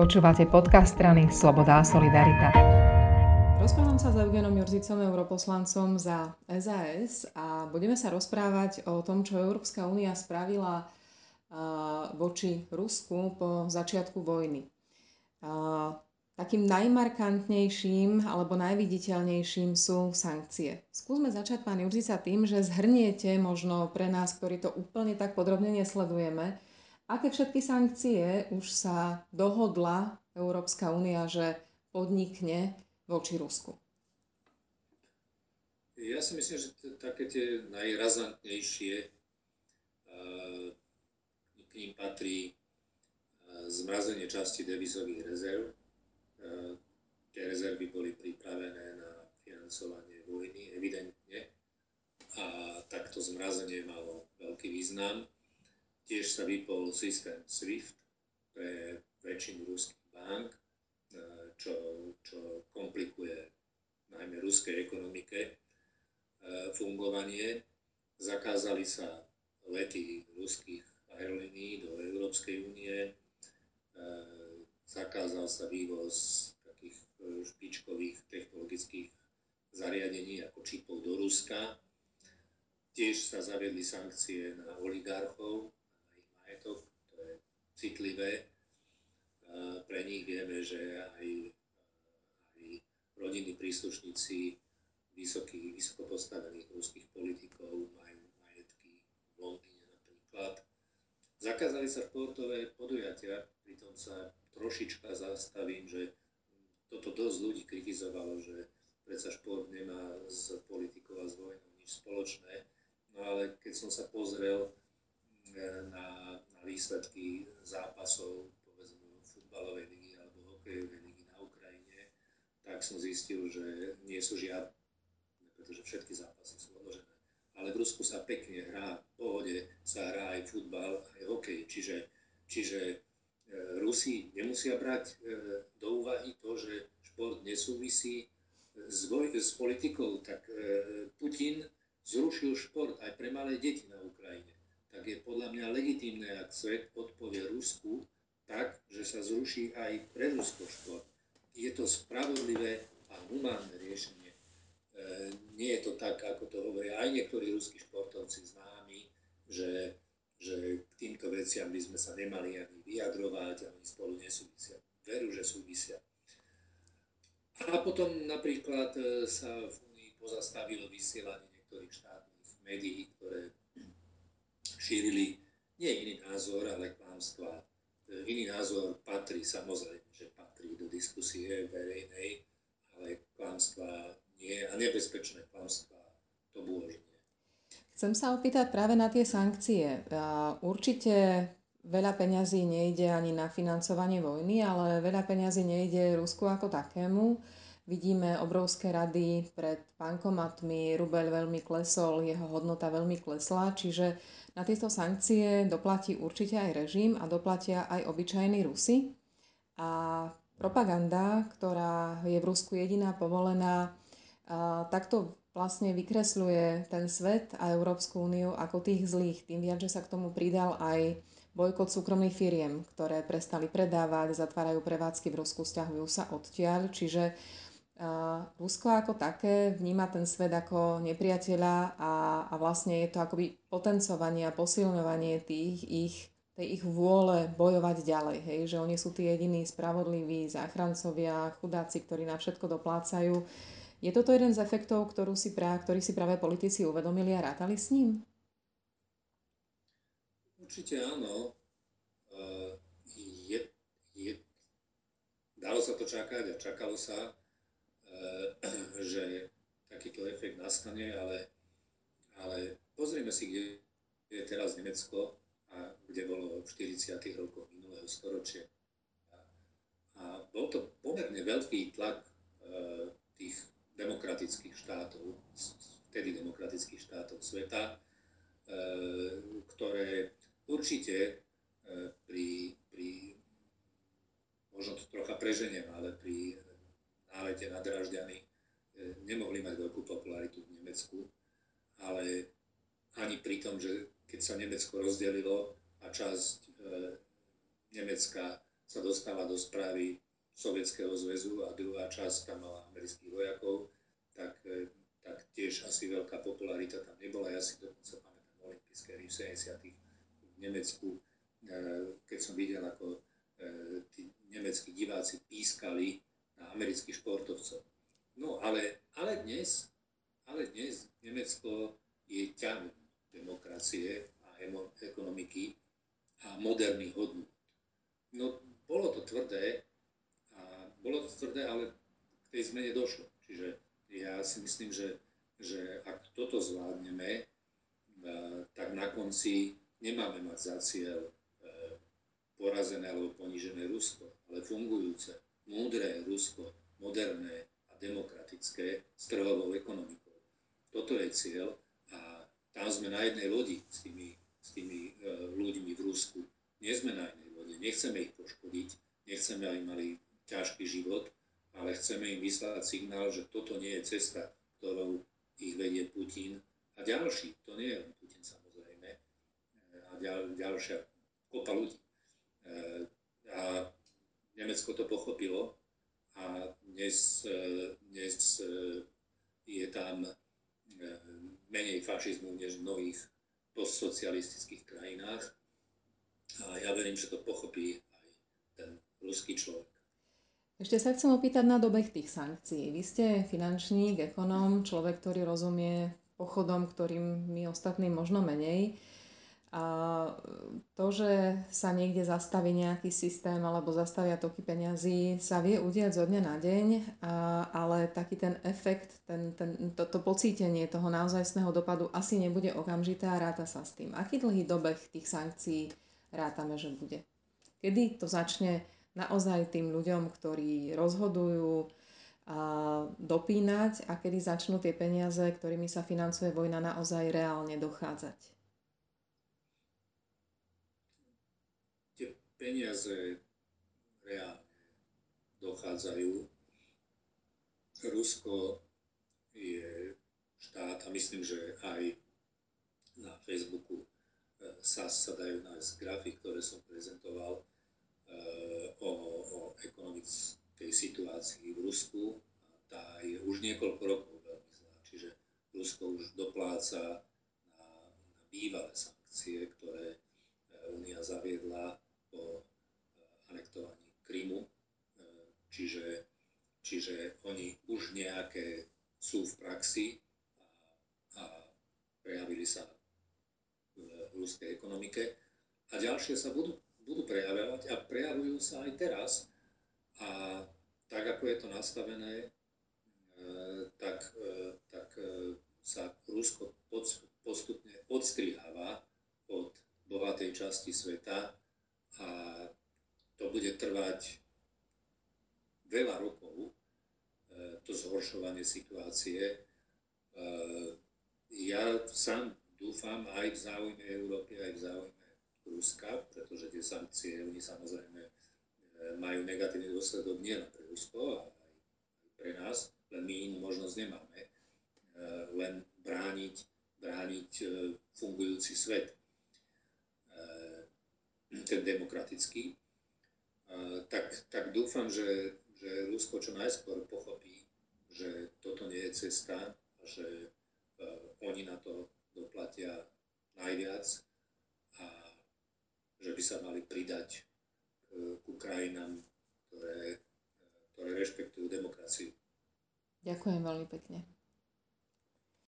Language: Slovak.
Počúvate podcast strany Sloboda a Solidarita. Rozprávam sa s Eugenom Jurzicom, europoslancom za SAS a budeme sa rozprávať o tom, čo Európska únia spravila voči Rusku po začiatku vojny. Takým najmarkantnejším alebo najviditeľnejším sú sankcie. Skúsme začať, pán Jurzica, tým, že zhrniete možno pre nás, ktorí to úplne tak podrobne nesledujeme, Aké všetky sankcie už sa dohodla Európska únia, že podnikne voči Rusku? Ja si myslím, že také tie najrazantnejšie k ním patrí zmrazenie časti devizových rezerv. Tie rezervy boli pripravené na financovanie vojny, evidentne. A takto zmrazenie malo veľký význam Tiež sa vypol systém SWIFT pre väčšinu ruských bank, e, čo, čo komplikuje najmä ruskej ekonomike e, fungovanie. Zakázali sa lety ruských aerolínií do Európskej únie, e, zakázal sa vývoz takých špičkových technologických zariadení ako čipov do Ruska. Tiež sa zaviedli sankcie na oligarchov, citlivé. Pre nich vieme, že aj, aj rodinní príslušníci vysokých, vysoko postavených ruských politikov majú majetky v Londýne napríklad. Zakázali sa športové podujatia, pritom sa trošička zastavím, že toto dosť ľudí kritizovalo, že predsa šport nemá s politikou a s vojnou nič spoločné. No ale keď som sa pozrel na výsledky zápasov, povedzme futbalovej ligy alebo hokejovej ligy na Ukrajine, tak som zistil, že nie sú žiadne, pretože všetky zápasy sú odložené. Ale v Rusku sa pekne hrá, v pohode sa hrá aj futbal, aj hokej, čiže, čiže e, Rusi nemusia brať e, do úvahy to, že šport nesúvisí s, voj- s politikou, tak e, Putin zrušil šport aj pre malé deti na Ukrajine tak je podľa mňa legitímne, ak svet odpovie Rusku tak, že sa zruší aj pre Rusko šport. Je to spravodlivé a humánne riešenie. E, nie je to tak, ako to hovoria aj niektorí ruskí športovci známi, že, že k týmto veciam by sme sa nemali ani vyjadrovať, ani spolu nesúvisia. Veru, že súvisia. A potom napríklad e, sa v Unii pozastavilo vysielanie niektorých štátnych médií, ktoré šírili nie iný názor, ale klamstvá. E, iný názor patrí, samozrejme, že patrí do diskusie verejnej, ale klamstvá nie a nebezpečné klamstvá to bolo, nie. Chcem sa opýtať práve na tie sankcie. Určite veľa peňazí nejde ani na financovanie vojny, ale veľa peňazí nejde Rusku ako takému. Vidíme obrovské rady pred bankomatmi, rubel veľmi klesol, jeho hodnota veľmi klesla, čiže na tieto sankcie doplatí určite aj režim a doplatia aj obyčajní Rusi. A propaganda, ktorá je v Rusku jediná povolená, takto vlastne vykresľuje ten svet a Európsku úniu ako tých zlých. Tým viac, že sa k tomu pridal aj bojkot súkromných firiem, ktoré prestali predávať, zatvárajú prevádzky v Rusku, stiahujú sa odtiaľ. Čiže Rusko ako také vníma ten svet ako nepriateľa a, a vlastne je to akoby potencovanie a posilňovanie tých ich, tej ich vôle bojovať ďalej. Hej? Že oni sú tí jediní spravodliví záchrancovia, chudáci, ktorí na všetko doplácajú. Je toto jeden z efektov, ktorú si pra, ktorý si práve politici uvedomili a rátali s ním? Určite áno. Je, je, dalo sa to čakať a čakalo sa že takýto efekt nastane, ale, ale pozrieme si, kde je teraz Nemecko a kde bolo v 40. rokoch minulého storočia. A, a bol to pomerne veľký tlak e, tých demokratických štátov, vtedy demokratických štátov sveta, e, ktoré určite e, pri, pri možno to trocha preženiem, ale pri nálete na Dražďany nemohli mať veľkú popularitu v Nemecku, ale ani pri tom, že keď sa Nemecko rozdelilo a časť e, Nemecka sa dostala do správy Sovietskeho zväzu a druhá časť tam mala amerických vojakov, tak, e, tak tiež asi veľká popularita tam nebola. Ja si dokonca pamätám olympijské hry v 70. v Nemecku, keď som videl, ako tí nemeckí diváci pískali na amerických športovcov. No ale, ale dnes, ale dnes Nemecko je ťah demokracie a ekonomiky a moderných hodnot. No, bolo to tvrdé, a bolo to tvrdé, ale k tej zmene došlo. Čiže ja si myslím, že, že ak toto zvládneme, tak na konci nemáme mať za cieľ porazené alebo ponížené Rusko, ale fungujúce, múdre Rusko, moderné demokratické s trhovou ekonomikou. Toto je cieľ a tam sme na jednej lodi s tými, s tými uh, ľuďmi v Rusku. Nie sme na jednej lodi, nechceme ich poškodiť, nechceme, aby mali ťažký život, ale chceme im vyslať signál, že toto nie je cesta, ktorou ich vedie Putin a ďalší, to nie je len Putin samozrejme, a ďal, ďalšia kopa ľudí. Eh, a Nemecko to pochopilo a dnes, eh, dnes eh, je tam menej fašizmu než v mnohých postsocialistických krajinách. A ja verím, že to pochopí aj ten ruský človek. Ešte sa chcem opýtať na dobeh tých sankcií. Vy ste finančník, ekonóm, človek, ktorý rozumie pochodom, ktorým my ostatní možno menej. A to, že sa niekde zastaví nejaký systém alebo zastavia toky peňazí, sa vie udiať zo dňa na deň, a, ale taký ten efekt, ten, ten, to, to pocítenie toho naozajstného dopadu asi nebude okamžité a ráta sa s tým. Aký dlhý dobeh tých sankcií rátame, že bude? Kedy to začne naozaj tým ľuďom, ktorí rozhodujú, a dopínať a kedy začnú tie peniaze, ktorými sa financuje vojna, naozaj reálne dochádzať? Peniaze reálne dochádzajú. Rusko je štát a myslím, že aj na Facebooku e, sa, sa dajú nájsť grafy, ktoré som prezentoval e, o, o ekonomickej situácii v Rusku. Tá je už niekoľko rokov veľmi zlá. Čiže Rusko už dopláca na, na bývalé sankcie, ktoré Únia zaviedla čiže oni už nejaké sú v praxi a, a prejavili sa v ruskej ekonomike a ďalšie sa budú, budú prejavovať a prejavujú sa aj teraz. A tak, ako je to nastavené, eh, tak, tak sa Rusko postupne odstriháva od bohatej časti sveta a to bude trvať veľa rokov, e, to zhoršovanie situácie. E, ja sám dúfam aj v záujme Európy, aj v záujme Ruska, pretože tie sankcie, oni samozrejme e, majú negatívny dôsledok nielen pre Rusko, ale aj pre nás, len my inú možnosť nemáme, len brániť, brániť fungujúci svet ten demokratický, tak, tak dúfam, že, že Rusko čo najskôr pochopí, že toto nie je cesta a že oni na to doplatia najviac a že by sa mali pridať k krajinám, ktoré, ktoré rešpektujú demokraciu. Ďakujem veľmi pekne.